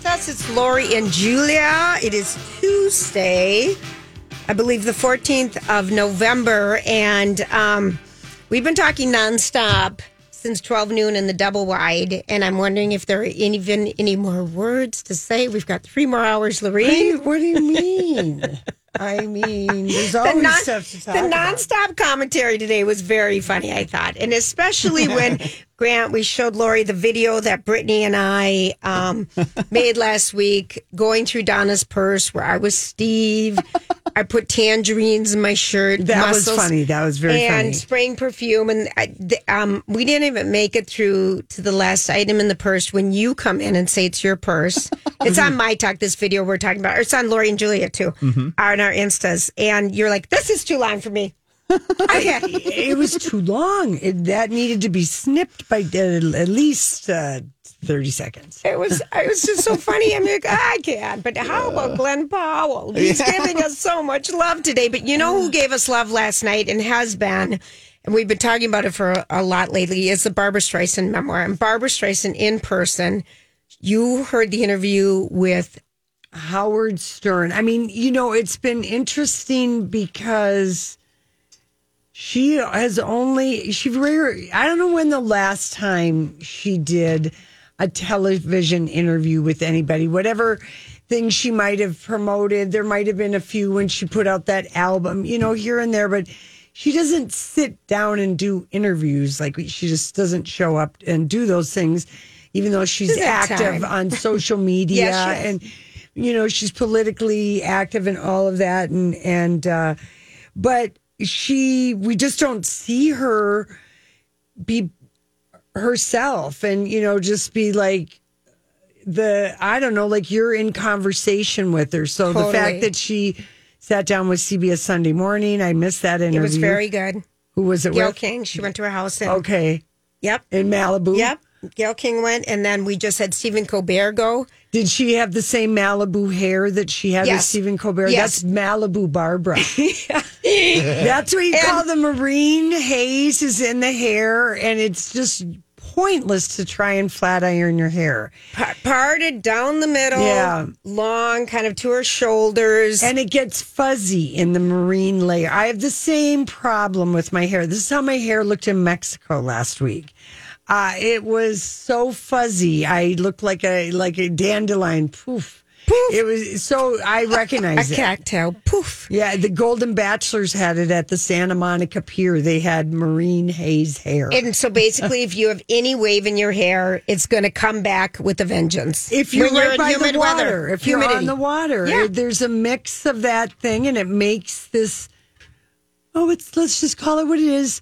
with us. It's Lori and Julia. It is Tuesday, I believe the 14th of November. And um, we've been talking nonstop since 12 noon in the double wide. And I'm wondering if there are even any more words to say. We've got three more hours, Lorene. What do you mean? I mean, there's The, non- stuff to talk the about. commentary today was very funny, I thought. And especially when, Grant, we showed Lori the video that Brittany and I um, made last week going through Donna's purse where I was Steve. I put tangerines in my shirt. That was funny. That was very and funny. And spraying perfume. And I, th- um, we didn't even make it through to the last item in the purse when you come in and say it's your purse. it's on my talk, this video we're talking about. Or it's on Lori and Julia too, on our Instas. And you're like, this is too long for me. okay. it was too long. It, that needed to be snipped by uh, at least uh, 30 seconds. It was it was just so funny. I'm like, ah, I can't. But how about Glen Powell? He's giving us so much love today. But you know who gave us love last night and has been, and we've been talking about it for a, a lot lately, is the Barbra Streisand memoir. And Barbra Streisand in person. You heard the interview with Howard Stern. I mean, you know, it's been interesting because she has only she rare. I don't know when the last time she did a television interview with anybody. Whatever things she might have promoted, there might have been a few when she put out that album, you know, here and there, but. She doesn't sit down and do interviews like she just doesn't show up and do those things, even though she's active time. on social media Yes, and you know she's politically active and all of that and and uh but she we just don't see her be herself and you know just be like the i don't know like you're in conversation with her so the fact that she sat down with cbs sunday morning i missed that interview it was very good. who was it Gayle with King. She went to her house and okay yep. in malibu Yep. Gayle King went and then we just had Stephen Colbert go. Did she have the same Malibu hair that she had with Stephen Colbert? Yes. That's Malibu Barbara. That's what you call the marine haze is in the hair, and it's just pointless to try and flat iron your hair. Pa- parted down the middle, Yeah. long, kind of to her shoulders. And it gets fuzzy in the marine layer. I have the same problem with my hair. This is how my hair looked in Mexico last week. Uh, it was so fuzzy. I looked like a like a dandelion. Poof. Poof. It was so I recognize it. A cocktail, poof. Yeah, the Golden Bachelors had it at the Santa Monica Pier. They had marine haze hair. And so basically, if you have any wave in your hair, it's going to come back with a vengeance. if you're When right in by humid the water, weather, if you're on the water, Yeah. there's a mix of that thing, and it makes this. Oh, it's let's just call it what it is: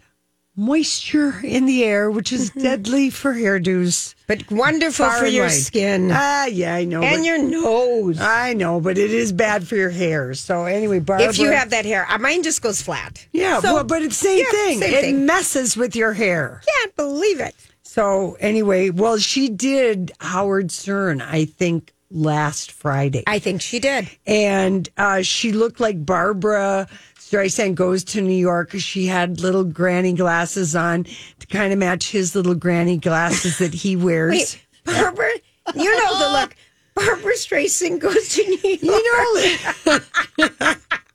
moisture in the air, which is Mm-hmm. deadly for hairdos. but wonderful Far for and your wide. skin Ah, yeah, I know. and but- your nose. I know, but it is bad for your hair. So anyway, Barbara. if you have that hair, Uh, mine just goes flat. yeah, So- well, but it's the same yeah, thing. same it thing. messes with your hair. Can't believe it. So anyway, well, she did Howard Stern, I think, last Friday, I think she did. and uh, she looked like Barbara Streisand goes to New York. She had little granny glasses on to kind of match his little granny glasses that he wears. Wait, Barbara, you know the look. Barbra Streisand goes to New York. You know,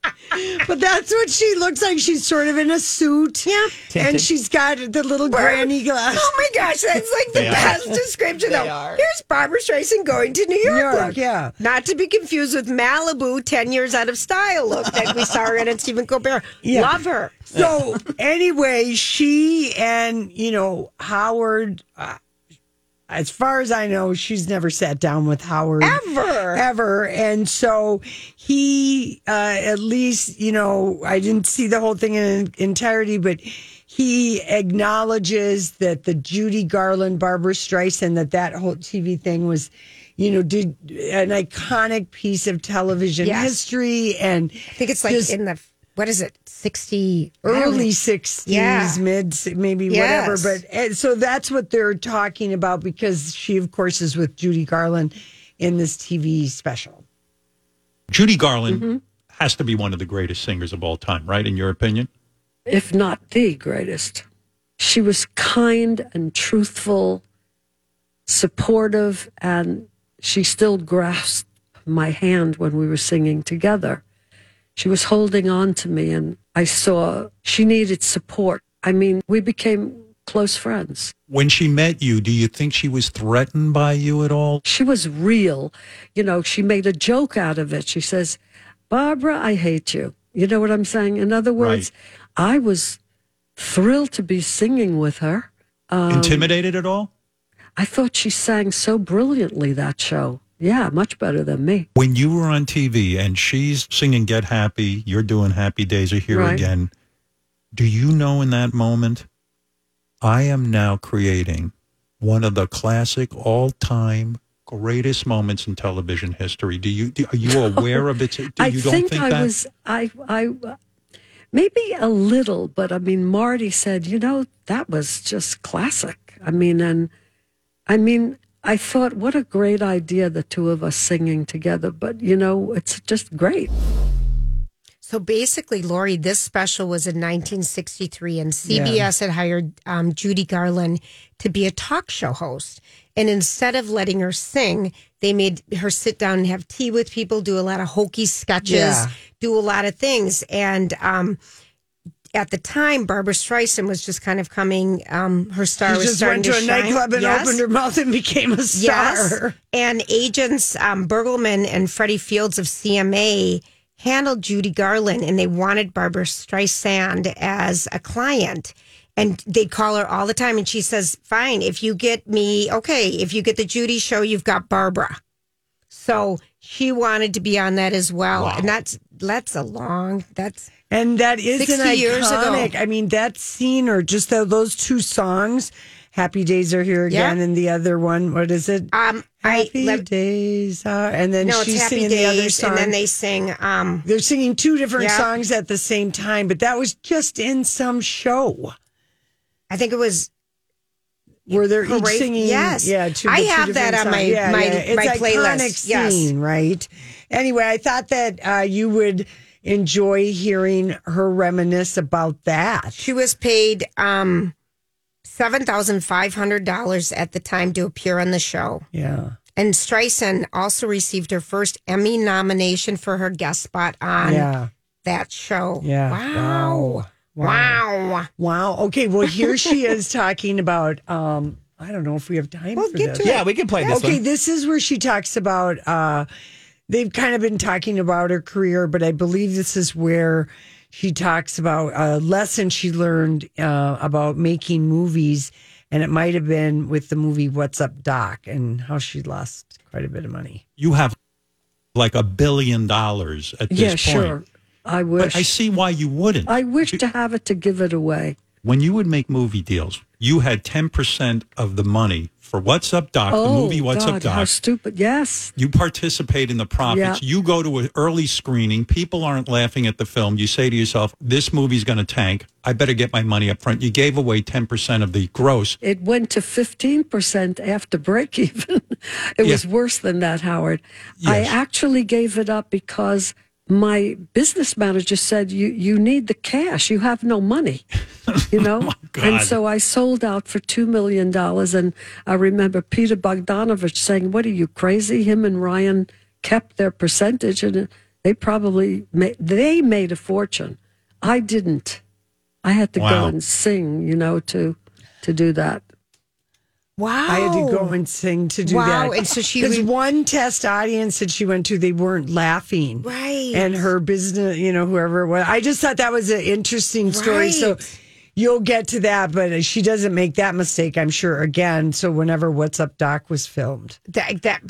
but that's what she looks like. She's sort of in a suit, Yeah. and she's got the little granny glasses. Oh my gosh, that's like the They are. best description. They though. are. Here's Barbra Streisand going to New York. New York, look. yeah. Not to be confused with Malibu, 10 years out of style look that we saw her in at Stephen Colbert. Yeah. Love her. So anyway, she and you know Howard. Uh, as far as I know, she's never sat down with Howard Ever. ever, and so he, uh, at least you know, I didn't see the whole thing in entirety, but he acknowledges that the Judy Garland, Barbra Streisand, that that whole TV thing was. You know, did an iconic piece of television Yes. history, and I think it's like just- in the, what is it, 60? Early 60s, Yeah. mid, maybe Yes. whatever. But and so that's what they're talking about because she, of course, is with Judy Garland in this TV special. Judy Garland mm-hmm. has to be one of the greatest singers of all time, right? In your opinion? if not the greatest. She was kind and truthful, supportive, and she still grasped my hand when we were singing together. She was holding on to me, and I saw she needed support. I mean, we became close friends. When she met you, do you think she was threatened by you at all? She was real. You know, she made a joke out of it. She says, Barbara, I hate you. You know what I'm saying? In other words, I was thrilled to be singing with her. Um, Intimidated at all? I thought she sang so brilliantly that show. Yeah, much better than me. When you were on TV and she's singing Get Happy, you're doing Happy Days Are Here Right. Again, do you know in that moment, I am now creating one of the classic all time greatest moments in television history? Do you, do, are you aware of it? Do I you don't think, think I that? was I I maybe a little, but I mean Marty said, you know, that was just classic. I mean, and I mean, I thought, what a great idea, the two of us singing together. But you know, it's just great. So basically, Lori, this special was in 1963, and CBS had hired um, Judy Garland to be a talk show host. And instead of letting her sing, they made her sit down and have tea with people, do a lot of hokey sketches, Yeah. do a lot of things. And um, at the time, Barbra Streisand was just kind of coming. Um, her star She was just starting went to a shine. nightclub and Yes. opened her mouth and became a star. Yes. And agents um, Begelman and Freddie Fields of CMA handled Judy Garland and they wanted Barbra Streisand as a client. And they'd call her all the time. And she says, Fine, if you get me, okay, if you get the Judy show, you've got Barbara. So she wanted to be on that as well. And that's that's a long, that's And that is an 60 ago. iconic. I mean, that scene or just tho- those two songs, "Happy Days Are Here Yeah. Again," and the other one, what is it? um I Happy let, Days Are, and then no, she's singing the other song. and then they sing um They're singing two different Yeah. songs at the same time, but that was just in some show I think it was where they're each singing. yes. yeah, two, I the two have that on songs. my- yeah, my- yeah. It's my playlist, yes. scene, right? Anyway, I thought that uh, you would enjoy hearing her reminisce about that. She was paid um seven thousand five hundred dollars at the time to appear on the show. Yeah. And Streisand also received her first Emmy nomination for her guest spot on Yeah. that show. Yeah. Wow. Wow. Wow. Wow. Okay. Well, here she is talking about. Um, I don't know if we have time Well, for get this. to it. Yeah, we can play this okay, one. this is where she talks about. Uh, they've kind of been talking about her career, but I believe this is where she talks about a lesson she learned uh, about making movies, and it might have been with the movie "What's Up, Doc," and how she lost quite a bit of money. you have like a billion dollars at this yeah, point. sure. I wish. But I see why you wouldn't. I wish to have it to give it away. when you would make movie deals, you had 10% of the money for What's Up Doc, the oh, movie What's Oh, God, Up Doc. How stupid. Yes. You participate in the profits. Yeah. You go to an early screening. People aren't laughing at the film. You say to yourself, this movie's going to tank. I better get my money up front. You gave away 10% of the gross. It went to 15% after break even. it was worse than that, Howard. I actually gave it up because my business manager said, you, you need the cash. You have no money, you know? and so I sold out for $2 million. And I remember Peter Bogdanovich saying, What are you crazy? Him and Ryan kept their percentage and they probably made, they made a fortune. I didn't. I had to go and sing, you know, to to do that. Wow. I had to go and sing to do Wow, that. and so she because re- one test audience that she went to, they weren't laughing, Right. And her business, you know, whoever it was, I just thought that was an interesting story. So you'll get to that, but she doesn't make that mistake, I'm sure. Again, so whenever "What's Up, Doc" was filmed, that, that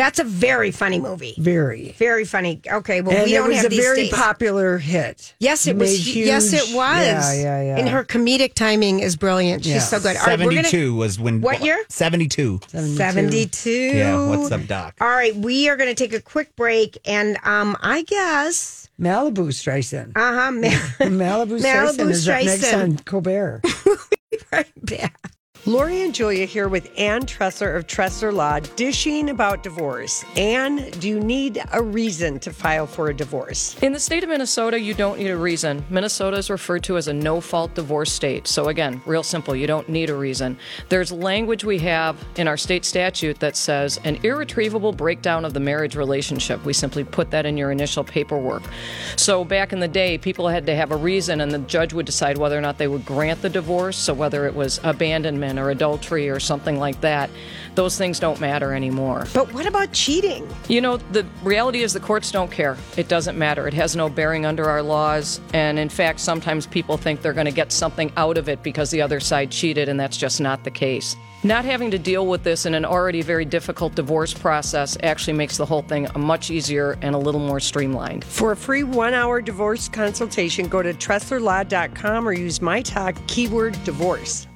that's a very funny movie. very. Very funny. Okay, well and we it don't was have a very days. popular hit. Yes, it was. Made Yes, it was. Yeah, yeah, yeah. And her comedic timing is brilliant. She's Yeah. so good. All right, we're gonna 72 was when. What year? 72. 72. Yeah, what's up, Doc? All right, we are going to take a quick break, and um, I guess, Malibu Streisand. uh huh, Malibu Streisand Malibu is up next Streisand. on Colbert. right back. Lori and Julia here with Ann Tresser of Tresser Law, dishing about divorce. Ann, do you need a reason to file for a divorce? In the state of Minnesota, you don't need a reason. Minnesota is referred to as a no fault divorce state. So, again, real simple, you don't need a reason. There's language we have in our state statute that says an irretrievable breakdown of the marriage relationship. We simply put that in your initial paperwork. So, back in the day, people had to have a reason, and the judge would decide whether or not they would grant the divorce. So, whether it was abandonment or adultery or something like that, those things don't matter anymore. But what about cheating? You know, the reality is the courts don't care. It doesn't matter. It has no bearing under our laws. And in fact, sometimes people think they're going to get something out of it because the other side cheated, and that's just not the case. Not having to deal with this in an already very difficult divorce process actually makes the whole thing much easier and a little more streamlined. For a free one hour divorce consultation, go to TresslerLaw.com or use my talk keyword divorce.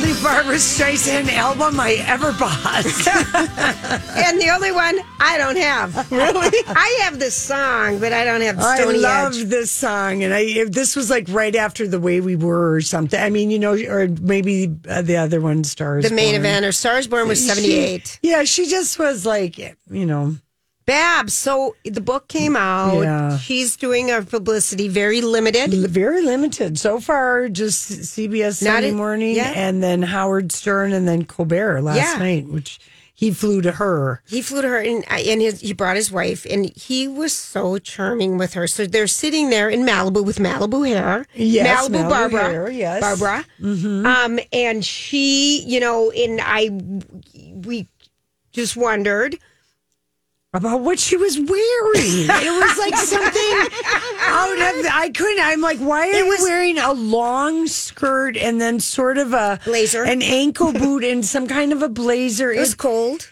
Only Barbra Streisand album I ever bought. And the only one I don't have. Really? I have this song, but I don't have Stony I love Edge. this song, and I if this was like right after the way we were or something. I mean, you know, or maybe uh, the other one stars. The main Born. event or Stars Born was She- 78. yeah, she just was like, you know, Babs. So the book came out. Yeah. She's doing a publicity, very limited. very limited so far. Just CBS Sunday it- Morning, yeah. and then Howard Stern, and then Colbert last Yeah. night, which he flew to her. He flew to her and, and his, he brought his wife, and he was so charming with her. So they're sitting there in Malibu with Malibu hair. Yes, Malibu, Malibu Barbara. hair, yes. Mm-hmm. Barbara. Um, and she, you know, and I, we just wondered. About what she was wearing. it was like something out of. I couldn't. I'm like, why are you wearing a long skirt and then sort of a Blazer. an ankle boot, and some kind of a blazer? It was cold.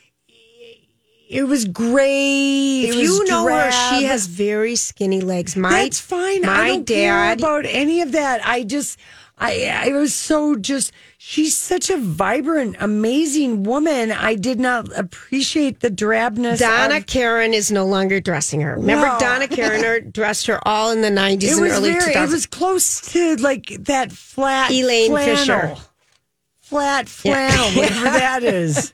It was gray. If it was you know her, she has very skinny legs. My That's fine. My I don't care dad. about any of that. I just, I, I was so just. She's such a vibrant, amazing woman. I did not appreciate the drabness. Donna of- Karan is no longer dressing her. Remember, No. Donna Karan er, dressed her all in the 90s it and was early very. 2000s. It was close to like that flat Eileen flannel. Fisher. Flat flannel, whatever that is.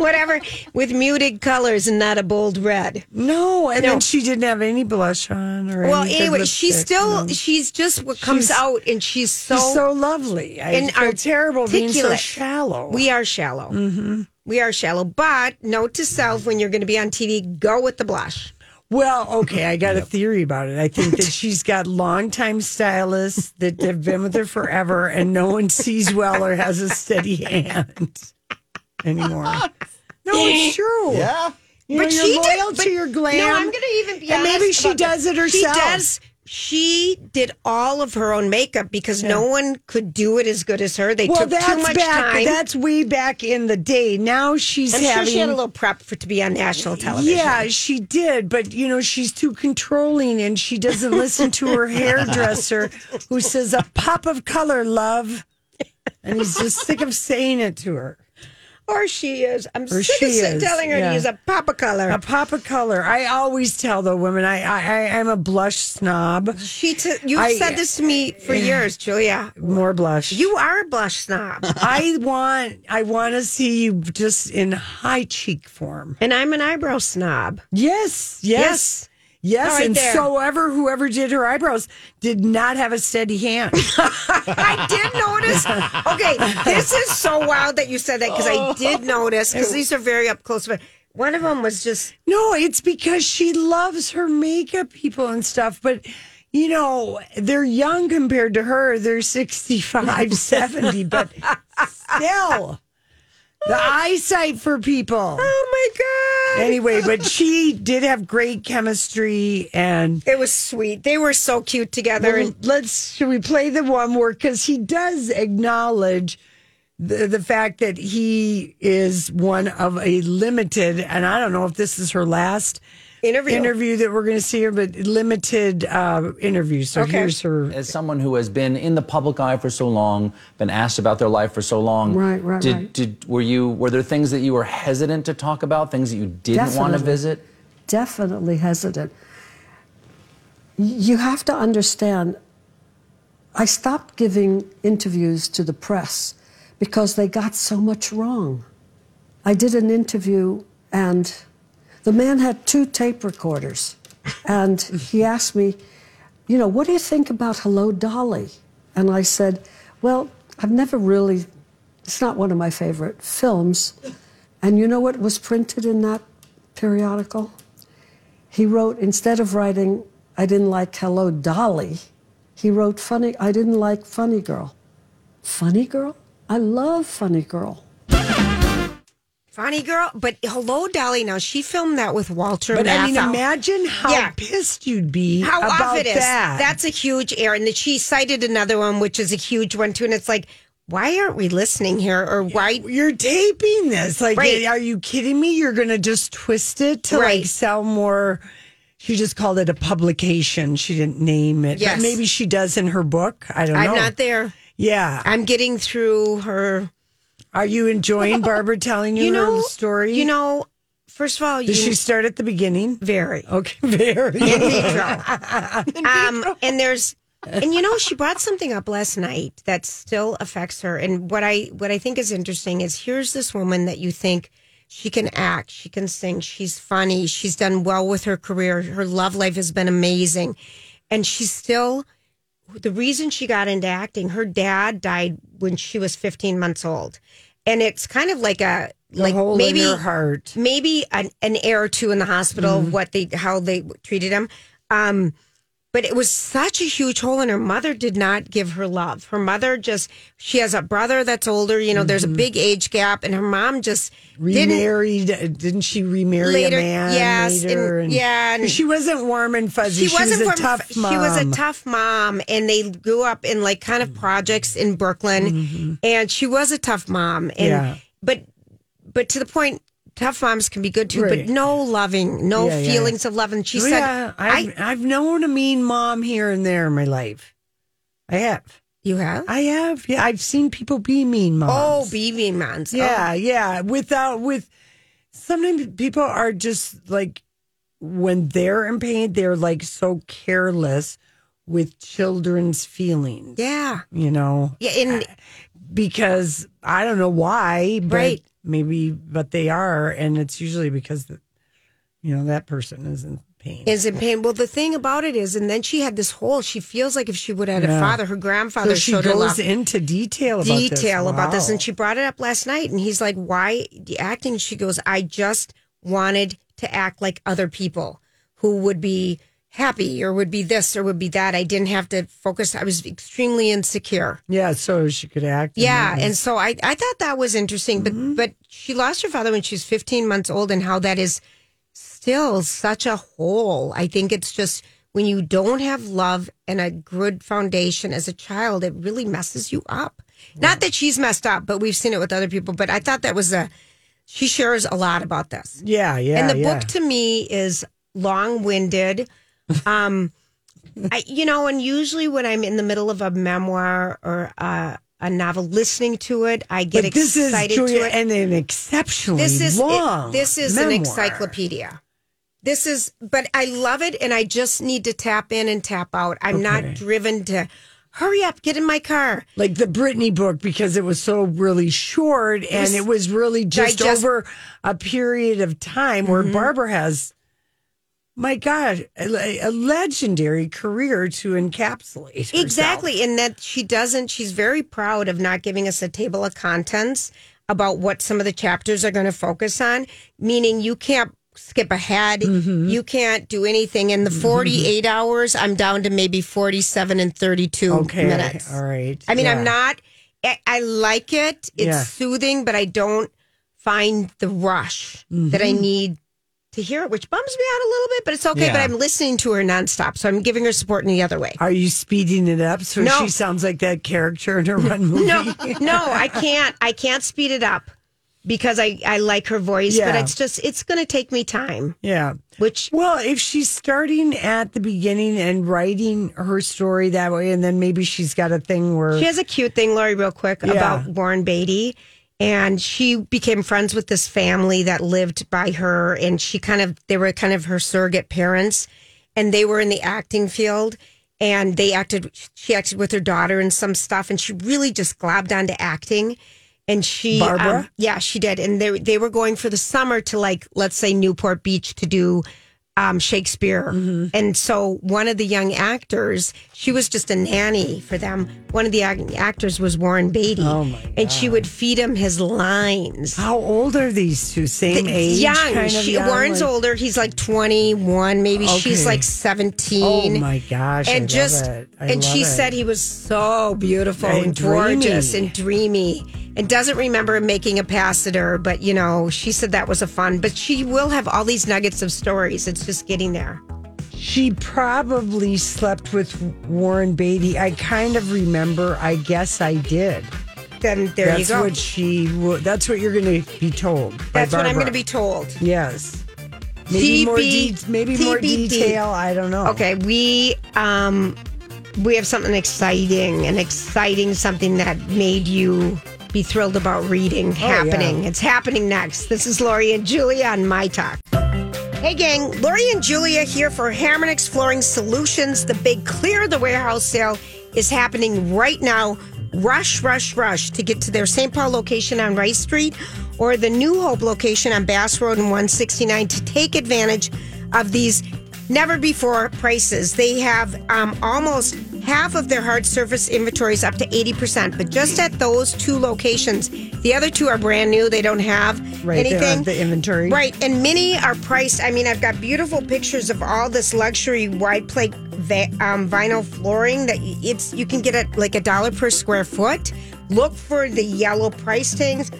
Whatever, with muted colors and not a bold red. No, and No. then she didn't have any blush on or Well, anyway, she's still, she's just what comes She's- out, and she's so, She's so lovely. I and feel terrible being so shallow. We are shallow. Mm-hmm. We are shallow. But note to self when you're going to be on TV, go with the blush. Well, okay, I got a theory about it. I think that she's got longtime stylists that have been with her forever, and no one sees well or has a steady hand anymore. No, it's eh. true. Yeah. You know, but you're she loyal did, to but- your glam. No, I'm going to even be And maybe she about does this. it herself. She does. She did all of her own makeup because no one could do it as good as her. They well, took that's too much back. time. That's way back in the day. Now she's I'm having. sure she had a little prep for to be on national television. Yeah, she did, but you know she's too controlling, and she doesn't listen to her hairdresser, who says a pop of color, love, and he's just sick of saying it to her. Or she is. I'm Or sick she of is, telling her yeah. to use a pop of color. A pop of color. I always tell the women I I, I I'm a blush snob. She t- you've I- said this to me for years, Julia. More blush. You are a blush snob, I want I want to see you just in high cheek form. and I'm an eyebrow snob. Yes, yes. Yes, All right and there. so ever whoever did her eyebrows did not have a steady hand. I did notice. Okay, this is so wild that you said that because I oh. did notice because these are very up close. But one of them was just No, it's because she loves her makeup people and stuff. But, you know, they're young compared to her. They're 65, 70, but still, the eyesight for people. oh my god. Anyway, but she did have great chemistry and. It was sweet. They were so cute together. Well, and let's should we play the one more because he does acknowledge the the fact that he is one of a limited, and I don't know if this is her last Interview. interview that we're going to see her, but limited uh, interview. So Okay. here's her. as someone who has been in the public eye for so long, been asked about their life for so long, Right, right, did, right. Did were you were there things that you were hesitant to talk about, things that you didn't want to visit? definitely hesitant. You have to understand, I stopped giving interviews to the press because they got so much wrong. I did an interview, and the man had two tape recorders. And he asked me, You know, what do you think about Hello Dolly? And I said, Well, I've never really, it's not one of my favorite films. And you know what was printed in that periodical? He wrote, instead of writing, I didn't like Hello Dolly, he wrote, Funny, I didn't like Funny Girl. Funny Girl? I love Funny Girl. Funny girl, but hello, Dolly. Now she filmed that with Walter. But I mean, imagine how Yeah. pissed you'd be how about off it is. that. That's a huge error. And then she cited another one, which is a huge one too. And it's like, why aren't we listening here? Or why? You're taping this. Like, Right. are you kidding me? You're going to just twist it to Right. like sell more. She just called it a publication. She didn't name it. Yes. But maybe she does in her book. I don't know. I'm not there. Yeah. I'm getting through her. Are you enjoying Barbara telling you, You know, her story? You know, first of all, Did you she start at the beginning? very Okay, very. um, and there's and you know she brought something up last night that still affects her. And what I what I think is interesting is here's this woman that you think she can act, she can sing, she's funny, she's done well with her career, her love life has been amazing, and she's still. The reason she got into acting, her dad died when she was 15 months old, and it's kind of like a The like maybe in her heart. maybe an, an air or two in the hospital Mm-hmm. of what they how they treated him um but it was such a huge hole and her mother did not give her love her mother just she has a brother that's older you know there's a big age gap and her mom just didn't Remarried? uh, Didn't she remarry Later, a man yes, later? and- yeah, and- she wasn't warm and fuzzy. She, wasn't a from- tough mom. She was a tough mom, and they grew up in like kind of projects in Brooklyn, and she was a tough mom. And Mm-hmm. Yeah. but but to the point, tough moms can be good too, Right. but no loving, no Yeah, yeah. feelings of love. And she Oh, said, yeah, I've, "I I've known a mean mom here and there in my life. I have. you have I have. Yeah, I've seen people be mean moms. oh be mean moms, yeah, oh. yeah. Without with sometimes people are just like when they're in pain, they're like so careless with children's feelings. Yeah, You know, yeah, and uh, because I don't know why, but Right. maybe, but they are, and it's usually because the, you know that person is in pain. is in pain. Well, the thing about it is, and then she had this hole. She feels like if she would have had Yeah. a father, her grandfather so she showed goes into detail about this. detail about this and she brought it up last night and he's like why the acting she goes i just wanted to act like other people who would be happy or would be this or would be that i didn't have to focus i was extremely insecure yeah, so she could act. yeah and so i i thought that was interesting but Mm-hmm. but she lost her father when she was 15 months old and how that is still such a hole i think it's just when you don't have love and a good foundation as a child it really messes you up not that she's messed up but we've seen it with other people but i thought that was a she shares a lot about this yeah, yeah. and the yeah. book to me is long-winded um I, you know and usually when i'm in the middle of a memoir or a, a novel listening to it i get But this is excited Julia, to it. and an exceptionally this is it- long. this is an encyclopedia. This is but i love it and i just need to tap in and tap out. I'm not driven to hurry up get in my car. Like the Britney book because it was so really short and was it was really just digest- over a period of time where Mm-hmm. Barbara has, my God, a, a legendary career to encapsulate. herself. Exactly. And that she doesn't, she's very proud of not giving us a table of contents about what some of the chapters are going to focus on, meaning you can't skip ahead. Mm-hmm. You can't do anything. In the 48 hours, I'm down to maybe 47 and 32 Okay. minutes. All right. I mean, Yeah. I'm not, I, I like it. It's Yeah. soothing, but I don't find the rush that I need to hear it, which bums me out a little bit, but it's okay. Yeah. But I'm listening to her nonstop. So I'm giving her support in the other way. Are you speeding it up so No. she sounds like that character in her run movie? No, no, I can't. I can't speed it up because I, I like her voice, but it's just it's going to take me time. Yeah. Which Well, if she's starting at the beginning and writing her story that way, and then maybe she's got a thing where she has a cute thing, Lori, real quick Yeah. about Warren Beatty, and she became friends with this family that lived by her, and she kind of they were kind of her surrogate parents, and they were in the acting field. And they acted, she acted with her daughter and some stuff, and she really just globbed onto acting. and she Barbara? um, yeah she did and they they were going for the summer to like let's say Newport Beach to do um, Shakespeare Mm-hmm. and so one of the young actors she was just a nanny for them one of the ac- actors was Warren Beatty Oh, my and she would feed him his lines How old are these two? Same age? young. kind of She, young, Warren's like- older. He's like 21, maybe she's like 17. Oh my gosh! I And love just. I and she it. said he was so beautiful and, And gorgeous and dreamy and doesn't remember making a pass at her. But, you know, she said that was a fun, but she will have all these nuggets of stories. It's just getting there. She probably slept with Warren Beatty. I kind of remember. I guess I did. Then there that's you go. That's what she. That's what you're going to be told. That's what I'm going to be told. Yes. Maybe more. TB De- maybe more detail. I don't know. Okay, we um we have something exciting, an exciting something that made you be thrilled about reading happening. It's happening next. This is Lori and Julia on My Talk. Hey gang, Lori and Julia here for Harmonix Flooring Solutions. The big clear the warehouse sale is happening right now. Rush, rush, rush to get to their St. Paul location on Rice Street or the New Hope location on Bass Road and 169 to take advantage of these never before prices. They have um, almost half of their hard surface inventories up to 80%, but just at those two locations. The other two are brand new. They don't have Right, anything. the inventory. Right. And many are priced. I mean, I've got beautiful pictures of all this luxury wide plate va- um, vinyl flooring that it's you can get it like a dollar per square foot. Look for the yellow price tags.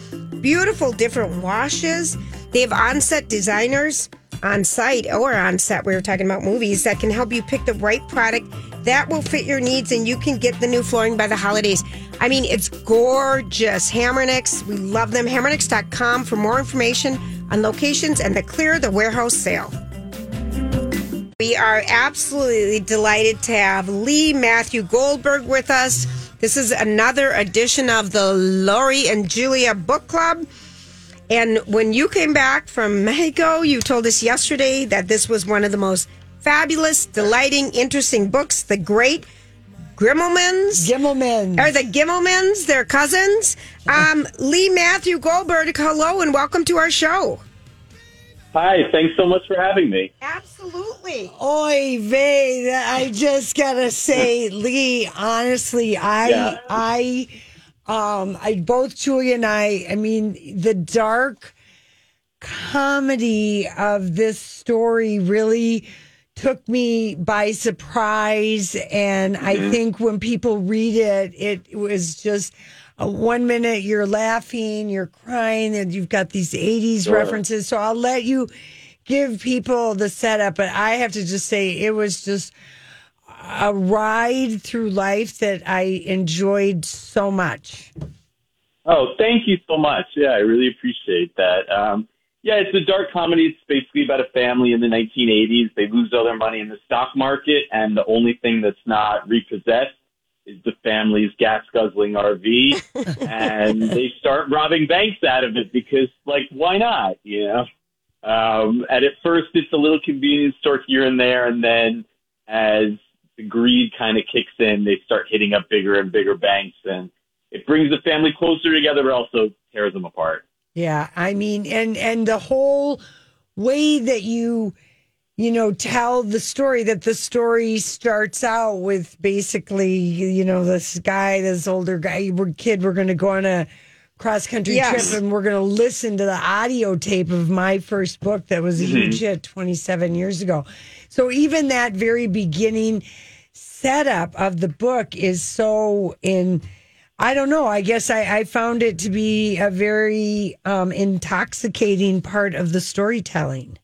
Beautiful different washes. They have on-set designers on site or on set. We were talking about movies that can help you pick the right product that will fit your needs, and you can get the new flooring by the holidays. I mean, it's gorgeous. Hammernix, we love them. Hammernix.com for more information on locations and the Clear the Warehouse sale. We are absolutely delighted to have Lee Matthew Goldberg with us. This is another edition of the Lori and Julia Book Club. And when you came back from Mexico, you told us yesterday that this was one of the most fabulous, delighting, interesting books. The Great Gimmelmans. Gimmelman. Are the Gimmelmans their cousins? Um, Lee Matthew Goldberg, hello and welcome to our show. Hi, thanks so much for having me. Absolutely. Oy vey, I just gotta say, Lee, honestly, I Yeah. I um I both Julia and I, I mean, the dark comedy of this story really took me by surprise and I think when people read it, it was just uh, one minute you're laughing, you're crying, and you've got these 80s Sure. references. So I'll let you give people the setup, but I have to just say it was just a ride through life that I enjoyed so much. Oh, thank you so much. Yeah, I really appreciate that. Um, yeah, it's a dark comedy. It's basically about a family in the 1980s. They lose all their money in the stock market, and the only thing that's not repossessed is the family's gas guzzling RV. and they start robbing banks out of it because, like, why not? You know? Um, and at first, it's a little convenience store here and there, and then as the greed kind of kicks in, they start hitting up bigger and bigger banks, and it brings the family closer together, but also tears them apart. Yeah, I mean, and and the whole way that you, you know, tell the story. That the story starts out with basically, you know, this guy, this older guy, we're kid, we're going to go on a cross country Yes. trip, and we're going to listen to the audio tape of my first book that was mm-hmm. a huge hit twenty seven years ago. So even that very beginning setup of the book is so in. I don't know. I guess I, I found it to be a very um, intoxicating part of the storytelling.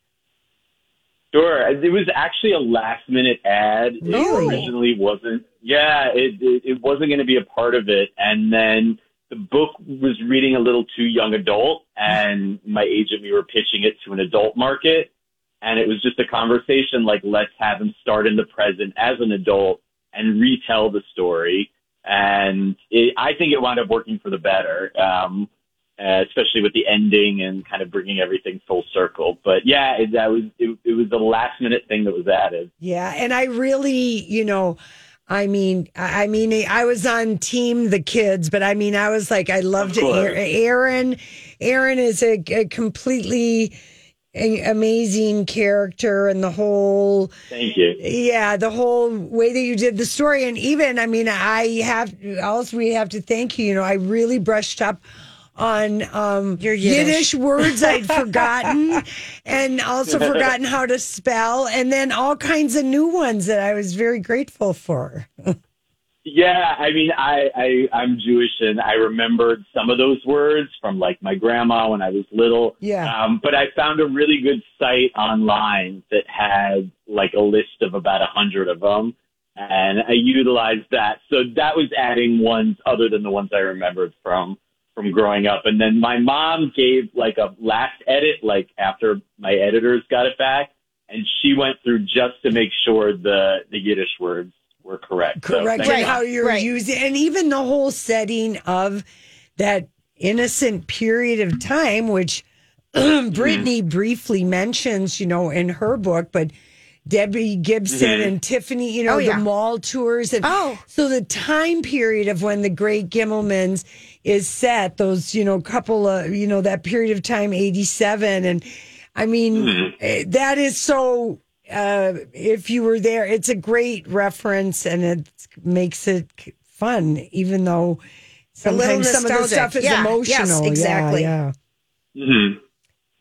Sure. It was actually a last minute ad. It Really? originally wasn't. Yeah, it, it, it wasn't going to be a part of it. And then the book was reading a little too young adult, and my agent, we were pitching it to an adult market. And it was just a conversation like, let's have him start in the present as an adult and retell the story. And it, I think it wound up working for the better. Um, uh, especially with the ending and kind of bringing everything full circle. But yeah, it, that was it, it was the last minute thing that was added. Yeah, and I really, you know, I mean, I mean, I was on team the kids, but I mean, I was like, I loved course. Aaron. Aaron is a, a completely amazing character, and the whole Thank you. yeah, the whole way that you did the story, and even I mean, I have also we have to thank you. You know, I really brushed up on um, Your Yiddish. words I'd forgotten, and also forgotten how to spell, and then all kinds of new ones that I was very grateful for. Yeah, I mean, I, I I'm Jewish, and I remembered some of those words from like my grandma when I was little. Yeah. Um, but I found a really good site online that had like a list of about a hundred of them, and I utilized that. So that was adding ones other than the ones I remembered from from growing up. And then my mom gave like a last edit, like after my editors got it back, and she went through just to make sure the the Yiddish words were correct. Correct thank and how you're right. using and even the whole setting of that innocent period of time which brittany mm-hmm. briefly mentions you know in her book but debbie gibson mm-hmm. and tiffany you oh, know Oh, yeah. the mall tours and Oh. so the time period of when the great gimmelmans is set those you know couple of you know that period of time 87 and i mean mm-hmm. eh, that is so uh, if you were there, it's a great reference and it makes it fun, even though sometimes some of the stuff is Yeah, emotional. yes, Yeah, exactly. Yeah, hmm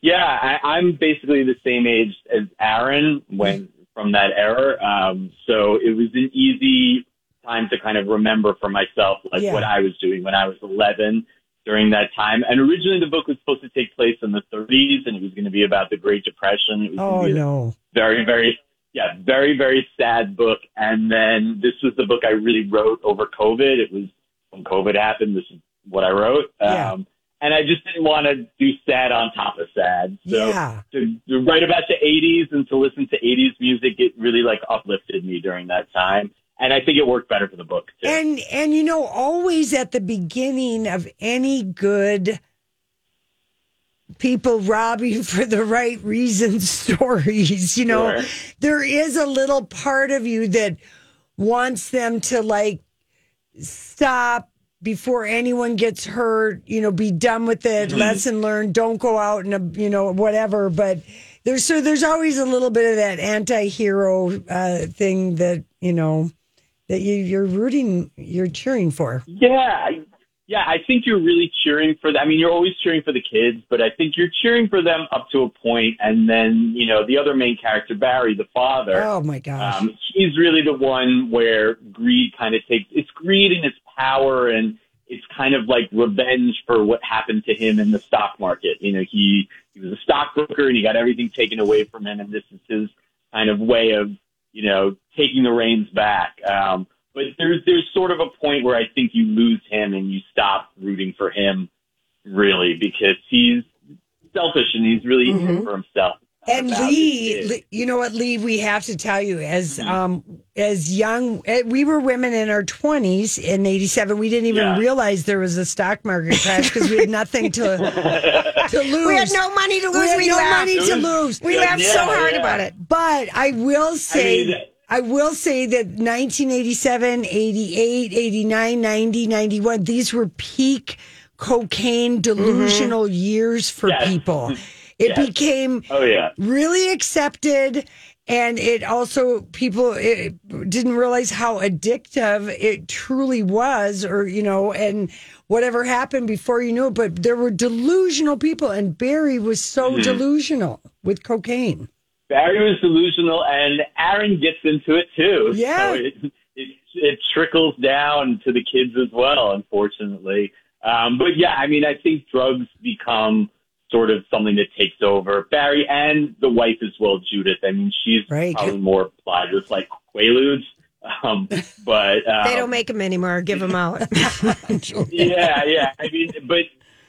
Yeah, I, I'm basically the same age as Aaron when from that era. Um, so it was an easy time to kind of remember for myself, like Yeah. what I was doing when I was 11 during that time. And originally the book was supposed to take place in the 30s and it was going to be about the Great Depression. It was Oh be no. very, very, yeah, very, very sad book. And then this was the book I really wrote over COVID. It was when COVID happened. This is what I wrote. Yeah. Um, and I just didn't want to do sad on top of sad. So Yeah. to, to write about the 80s and to listen to 80s music, it really like uplifted me during that time. And I think it worked better for the book too. And and you know, always at the beginning of any good people robbing for the right reasons stories, you know, Sure. there is a little part of you that wants them to like stop before anyone gets hurt, you know, be done with it, lesson learned, don't go out and, you know, whatever. But there's so there's always a little bit of that anti hero uh, thing that, you know, that you, you're rooting, you're cheering for. Yeah, yeah, I think you're really cheering for them. I mean, you're always cheering for the kids, but I think you're cheering for them up to a point, and then you know the other main character, Barry, the father. Oh my gosh. Um, he's really the one where greed kind of takes it's greed and its power, and it's kind of like revenge for what happened to him in the stock market. You know, he he was a stockbroker and he got everything taken away from him, and this is his kind of way of you know taking the reins back. Um, but there's there's sort of a point where I think you lose him and you stop rooting for him, really, because he's selfish and he's really in it for himself. And Lee. Lee- you know what, Lee? We have to tell you, as um, as young, eh, we were women in our twenties in '87. We didn't even Yeah. realize there was a stock market crash because we had nothing to to lose. We had no money to lose. We had no laughed. money to lose. We Yeah, laughed so hard yeah. about it. But I will say, mean- I will say that 1987, 88, 89, 90, 91, these were peak cocaine delusional years for Yes. people. It Yes. became Oh yeah. really accepted. And it also, people it, didn't realize how addictive it truly was, or, you know, and whatever happened before you knew it. But there were delusional people, and Barry was so Mm-hmm. delusional with cocaine. Barry was delusional, and Aaron gets into it too. Yeah. So it, it, it trickles down to the kids as well, unfortunately. Um, but yeah, I mean, I think drugs become sort of something that takes over Barry and the wife as well, Judith. I mean, she's Right. probably more applied with like Quaaludes. Um, but um, They don't make them anymore. Give them out. yeah, yeah. I mean, but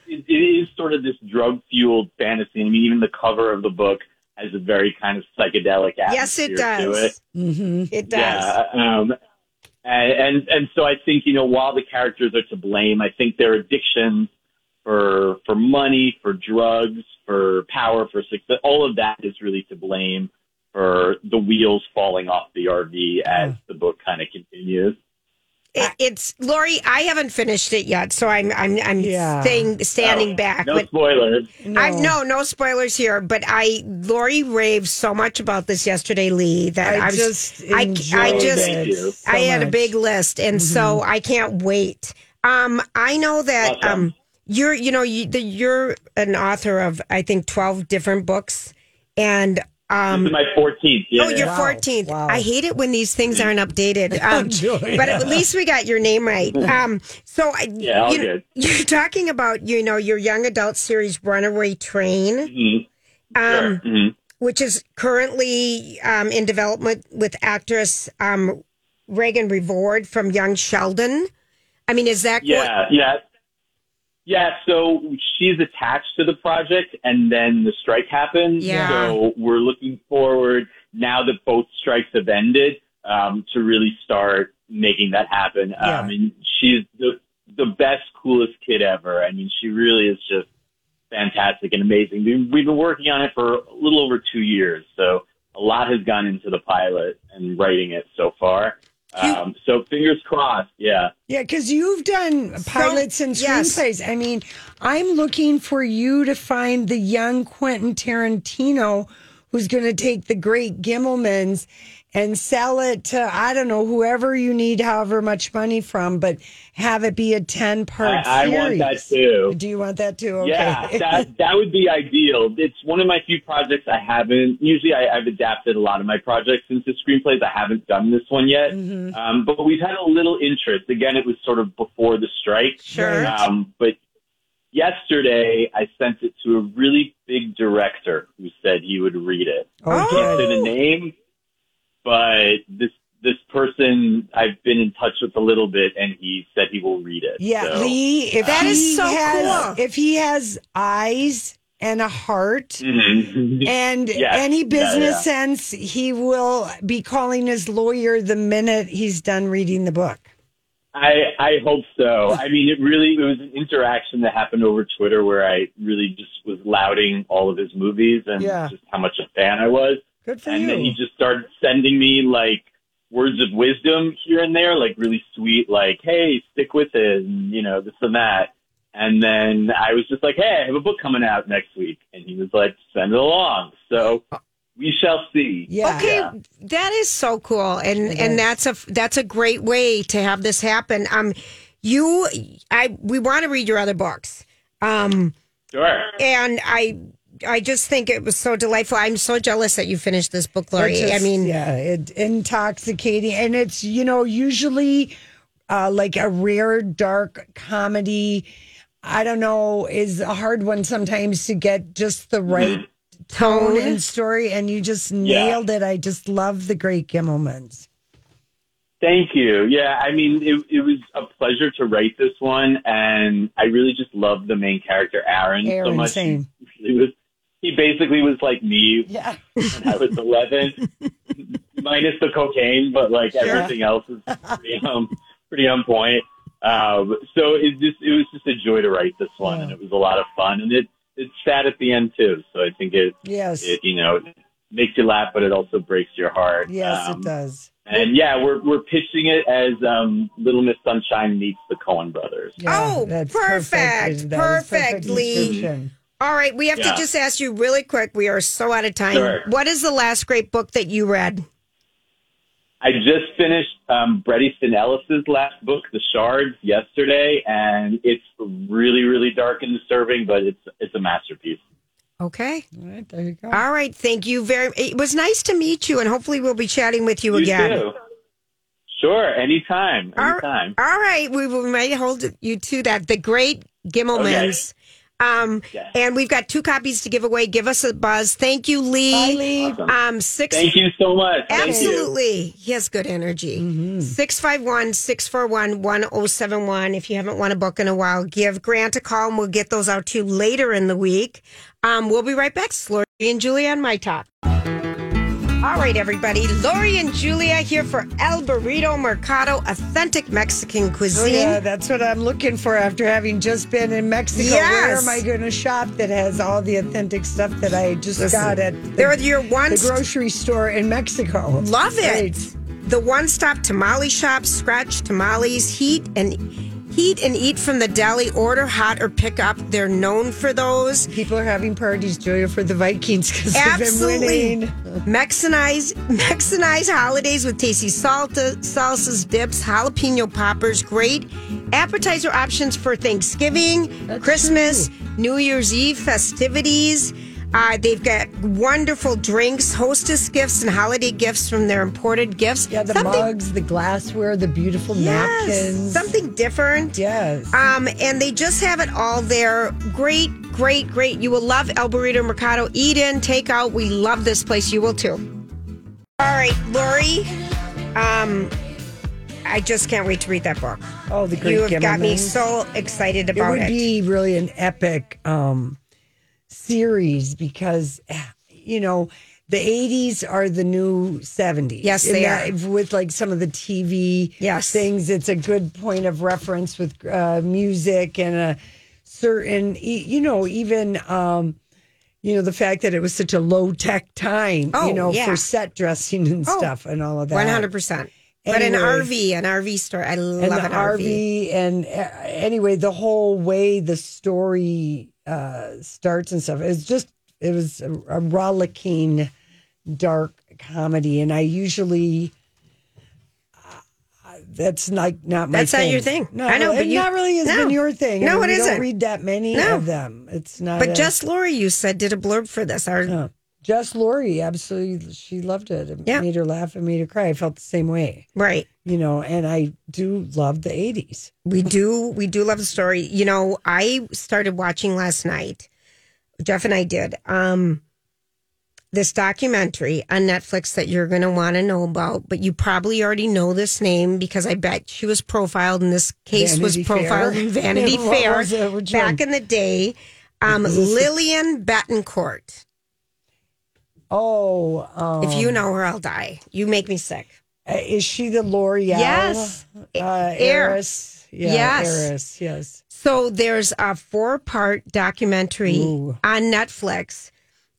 it, it is sort of this drug fueled fantasy. I mean, even the cover of the book has a very kind of psychedelic atmosphere yes, it to it. does. Mm-hmm. It does. Yeah, um, and, and and so I think you know while the characters are to blame, I think their addictions for for money, for drugs, for power, for success, all of that is really to blame for the wheels falling off the RV as the book kind of continues. It, it's Lori. I haven't finished it yet, so I'm I'm I'm Yeah. staying standing back. No but spoilers. I no no spoilers here. But I Lori raved so much about this yesterday, Lee. That I I, was just I I just Thank you. it so I had a big list, and so I can't wait. Um, I know that Awesome. um, you're you know you, the, you're an author of I think twelve different books, and um, this is my 14th. Yeah. Oh, you're Wow. 14th. Wow. I hate it when these things aren't updated. Um, but at least we got your name right. Um, so I, Yeah, all you, good. you're talking about you know your young adult series Runaway Train, Mhm. um, Sure. Mhm. which is currently um, in development with actress um, Reagan Revord from Young Sheldon. I mean, is that going- Yeah, yeah. So she's attached to the project and then the strike happened. Yeah. So we're looking forward now that both strikes have ended um, to really start making that happen. Yeah. Um, and she's the, the best, coolest kid ever. I mean, she really is just fantastic and amazing. We've been working on it for a little over two years. So a lot has gone into the pilot and writing it so far. Um, so fingers crossed. Yeah. Yeah, because you've done pilots and yes. screenplays. I mean, I'm looking for you to find the young Quentin Tarantino who's going to take the great Gimmelmans and sell it to, I don't know, whoever you need however much money from, but have it be a 10 part I, I want that too. Do you want that too? Okay. Yeah, that that would be ideal. It's one of my few projects I haven't. Usually, I, I've adapted a lot of my projects into screenplays. I haven't done this one yet, Mm-hmm. um, but we've had a little interest. Again, it was sort of before the strike. Sure. Um, but yesterday, I sent it to a really big director who said he would read it. oh, Can't say the name, but this this person I've been in touch with a little bit, and he said he will read it. Yeah, So, Lee, if That he is so has, cool. if he has eyes and a heart, mhm. and Yeah. any Yeah, business yeah. sense, he will be calling his lawyer the minute he's done reading the book. I I hope so. I mean, it really it was an interaction that happened over Twitter where I really just was lauding all of his movies and Yeah. just how much a fan I was. Good for and you. then he just started sending me like words of wisdom here and there, like really sweet, like "Hey, stick with it," and you know this and that. And then I was just like, "Hey, I have a book coming out next week," and he was like, "Send it along." So we shall see. yeah. Okay, Yeah. that is so cool, and and that's a that's a great way to have this happen. Um, you, I, we want to read your other books. Um, Sure. and I, I just think it was so delightful. I'm so jealous that you finished this book, Lori. Just- I mean, yeah, it intoxicating, and it's you know usually uh, like a rare dark comedy. I don't know is a hard one sometimes to get just the right tone Tone. and story, and you just nailed it. I just love the Great Gimmelmans. Thank you. Yeah, I mean, it, it was a pleasure to write this one, and I really just loved the main character, Aaron, so much. same. He was, he basically was like me Yeah, when I was 11, minus the cocaine, but like everything else is pretty, um, pretty on point. Um, so it just, it was just a joy to write this one, and it was a lot of fun, and it, it's sad at the end too. So I think it, yes, it, you know, makes you laugh, but it also breaks your heart. yes, Um, it does. and yeah, we're we're pitching it as um, Little Miss Sunshine meets the Coen Brothers. Yeah, Oh, that's perfect. That is Perfect, Lee. Description. all right, we have Yeah. to just ask you really quick. We are so out of time. Sure. What is the last great book that you read? I just finished um, Bret Easton Ellis's last book, The Shards, yesterday, and it's really really dark and disturbing, but it's it's a masterpiece. Okay. All right, there you go. All right. Thank you very. It was nice to meet you, and hopefully we'll be chatting with you, You again. too. Sure, anytime, All- anytime. All right, we, we might hold you to that. The Great Gimmelmans. Um, Yeah. and we've got two copies to give away. Give us a buzz. Thank you, Lee. Bye, Lee. Awesome. Um, six. Thank you so much. Absolutely. He has good energy. 651 641 1071. If you haven't won a book in a while, give Grant a call and we'll get those out to you later in the week. Um, we'll be right back. It's Lori and Julie on My Talk. All right, everybody. Lori and Julia here for El Burrito Mercado, authentic Mexican cuisine. Oh, cuisine. yeah, that's what I'm looking for after having just been in Mexico. Yes. Where am I going to shop that has all the authentic stuff that I just Listen, got at the, they're your one the grocery store in Mexico? Love it. The one-stop tamale shop, scratch tamales, heat and heat and eat from the deli. Order hot or pick up. They're known for those. People are having parties, Julia, for the Vikings because they've been Absolutely. winning. Mexicanize, Mexicanize holidays with tasty salsa, salsas, dips, jalapeno poppers. Great appetizer options for Thanksgiving, Christmas, New Year's Eve festivities. Uh, they've got wonderful drinks, hostess gifts, and holiday gifts from their imported gifts. Yeah, the Something- mugs, the glassware, the beautiful Yes, napkins. something different. Yes. Um, and they just have it all there. Great, great, great. You will love El Burrito Mercado. Eat in, take out. We love this place. You will too. All right, Lori. Um, I just can't wait to read that book. oh, the great You have got me so excited about it would it. Would be really an epic um, series because you know the 80s are the new 70s Yes, they that- are. with like some of the tv Yes. things it's a good point of reference with uh, music and a certain you know even um you know the fact that it was such a low tech time Oh, you know yeah. for set dressing and Oh, stuff and all of that One hundred percent. But an RV, an RV store. I love an RV. RV. and uh, anyway, the whole way the story uh, starts and stuff. It's just it was a, a rollicking, dark comedy, and I usually. uh, That's like not my. That's not your thing. No, I know, but you- not really has no. been your thing. No, I mean, it. Don't read that many No. of them. It's not. But a- just Lori, you said, did a blurb for this. Our, no. Just Lori, absolutely, she loved it. It Yeah. made her laugh and made her cry. I felt the same way, Right. you know. And I do love the '80s. We do. We do love the story. You know, I started watching last night. Jeff and I did. Um, this documentary on Netflix that you're going to want to know about, but you probably already know this name because I bet she was profiled and this case was profiled Fair. in Vanity Fair was it? Which back in the day. Um, Lillian Bettencourt. Oh, um, If you know her, I'll die. You make me sick. uh, is she the L'Oreal? Yes. uh, heiress. Yeah, Yes. heiress. Yes. So there's a four part documentary Ooh. on Netflix.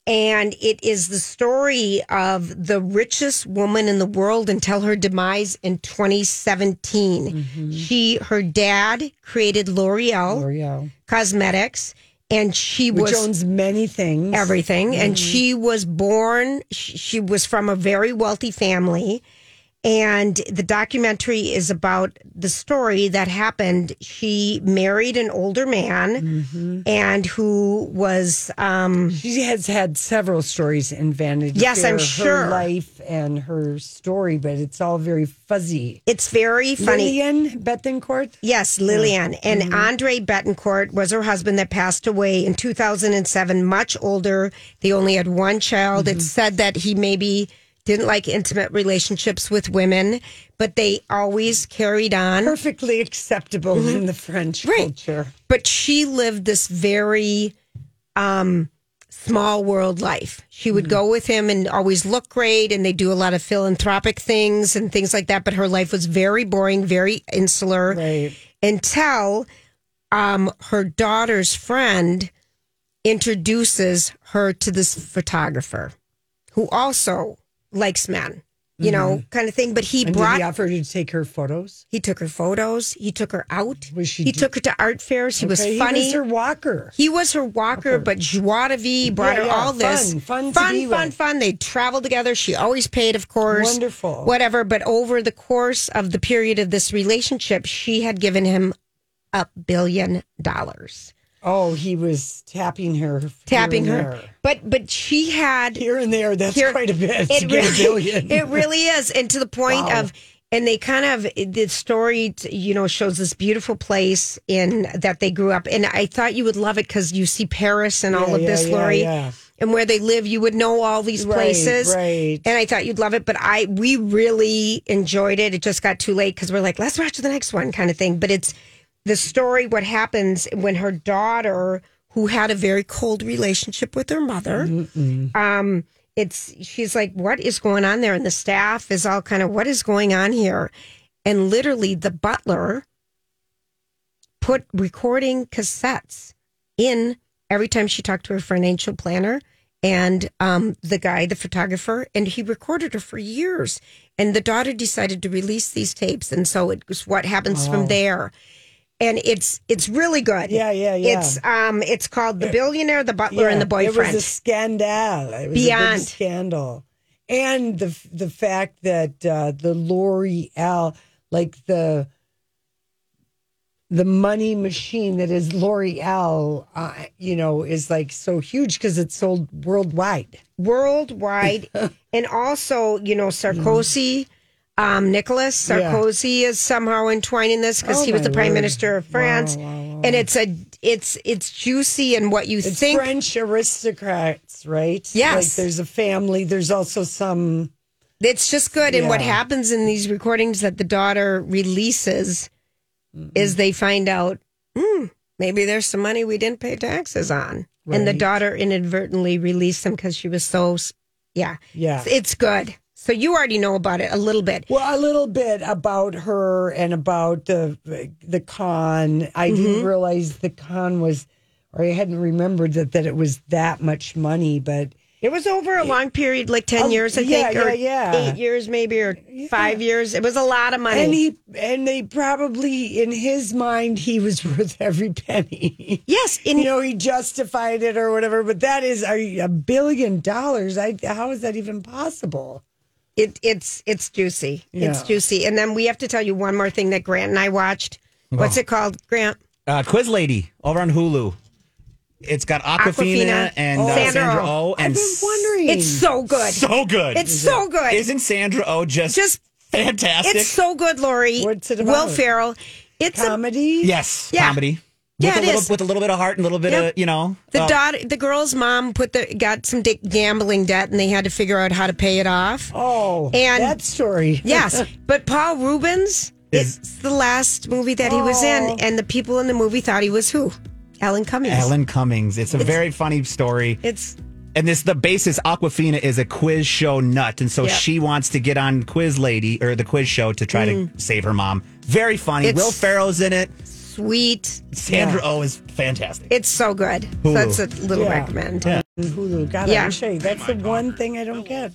And it is the story of the richest woman in the world until her demise in 2017. She, her dad created L'Oreal L'Oreal, Cosmetics, and she which was owns many things. everything. And mm-hmm. she was born, she, she was from a very wealthy family. And the documentary is about the story that happened. She married an older man mm-hmm. and who was, um, She has had several stories in Vanity Yes, Fair, I'm sure. Her life and her story, but it's all very fuzzy. it's very funny. Lillian Bettencourt. Yes, Lillian. And mm-hmm. Andre Bettencourt was her husband that passed away in 2007, much older. They only had one child. It's mm-hmm. said that he maybe didn't like intimate relationships with women, but they always carried on. Perfectly acceptable in the French Right. culture. But she lived this very um, small world life. She would go with him and always look great, and they do a lot of philanthropic things and things like that. But her life was very boring, very insular. Right. until um, her daughter's friend introduces her to this photographer who also likes men, you know, mm-hmm. kind of thing. But he And brought, did he offer to take her photos? he took her photos, he took her out, Was she he took her to art fairs. He was funny. He was her walker. He was her walker, but joie de vie brought Yeah, her yeah, all this fun, fun fun, fun, fun. They traveled together. She always paid, of course. Wonderful. whatever. But over the course of the period of this relationship, she had given him a billion dollars, Oh, he was tapping her, tapping her. there. But but she had here and there. That's here- quite a bit. It to get a really, billion. it really is, and to the point Wow. of. And they kind of the story, you know, shows this beautiful place in that they grew up. And I thought you would love it because you see Paris and all Yeah, of this, yeah, yeah, Lori, yeah. and where they live. You would know all these Right, places, right. And I thought you'd love it, but I we really enjoyed it. It just got too late because we're like, let's watch the next one, kind of thing. But it's the story. What happens when her daughter, who had a very cold relationship with her mother, um, it's she's like, what is going on there? And the staff is all kind of, what is going on here? And literally, the butler put recording cassettes in every time she talked to her financial planner and um, the guy, the photographer, and he recorded her for years. And the daughter decided to release these tapes, and so it was what happens from there. And it's it's really good. Yeah, yeah, yeah. It's um it's called The Billionaire, the Butler, and the Boyfriend. It was a scandal. It was a Beyond. scandal. And the the fact that uh, the L'Oreal, like the the money machine that is L'Oreal, uh, you know, is like so huge because it's sold worldwide. worldwide, and also you know Sarkozy, um, Nicolas Yeah. Sarkozy is somehow entwined in this because Oh, he was the prime word. minister of France, and it's a it's it's juicy and what you It's think. French aristocrats, right? Yes. Like there's a family. There's also some. It's just good, and what happens in these recordings that the daughter releases Mm-hmm. is they find out hmm, maybe there's some money we didn't pay taxes on, and the daughter inadvertently released them because she was so yeah Yeah. it's good. So you already know about it a little bit. Well, a little bit about her and about the the con. I Mm-hmm. didn't realize the con was, or I hadn't remembered that that it was that much money. But It was over a long period, like 10 Oh, years, I yeah, think, or yeah, yeah. eight years maybe, or five years. It was a lot of money. and he and they probably in his mind he was worth every penny. yes, in, you know, he justified it or whatever. But that is a, a billion dollars. I how is that even possible? It, it's it's juicy. It's juicy. And then we have to tell you one more thing that Grant and I watched. What's it called, Grant? Uh, Quiz Lady over on Hulu. It's got Awkwafina, Awkwafina. and Oh. uh, Sandra Sandra Oh. Oh, and I've been wondering. It's so good. so good. it's so good. Isn't Sandra Oh just Just- fantastic? it's so good, Lori. What's it Will about? Ferrell. It's a, comedy. yes, Yeah. comedy. Yeah, with it a little, is. with a little bit of heart and a little bit Yep. of you know. the uh, daughter, the girl's mom put the got some di- gambling debt, and they had to figure out how to pay it off. Oh, And- that story. Yes, but Paul Reubens Is- it's the last movie that he was Oh. in, and the people in the movie thought he was who? Alan Cummings. Alan Cummings. It's a very funny story. It's And this the basis Awkwafina is a quiz show nut, and so Yeah. she wants to get on Quiz Lady or the quiz show to try to save her mom. Very funny. Mm. It's- Will Ferrell's in it. Sweet. Sandra Oh is fantastic. It's so good. So that's a little Yeah. recommend. Hulu. God, Yeah. I wish I. That's the one thing I don't get.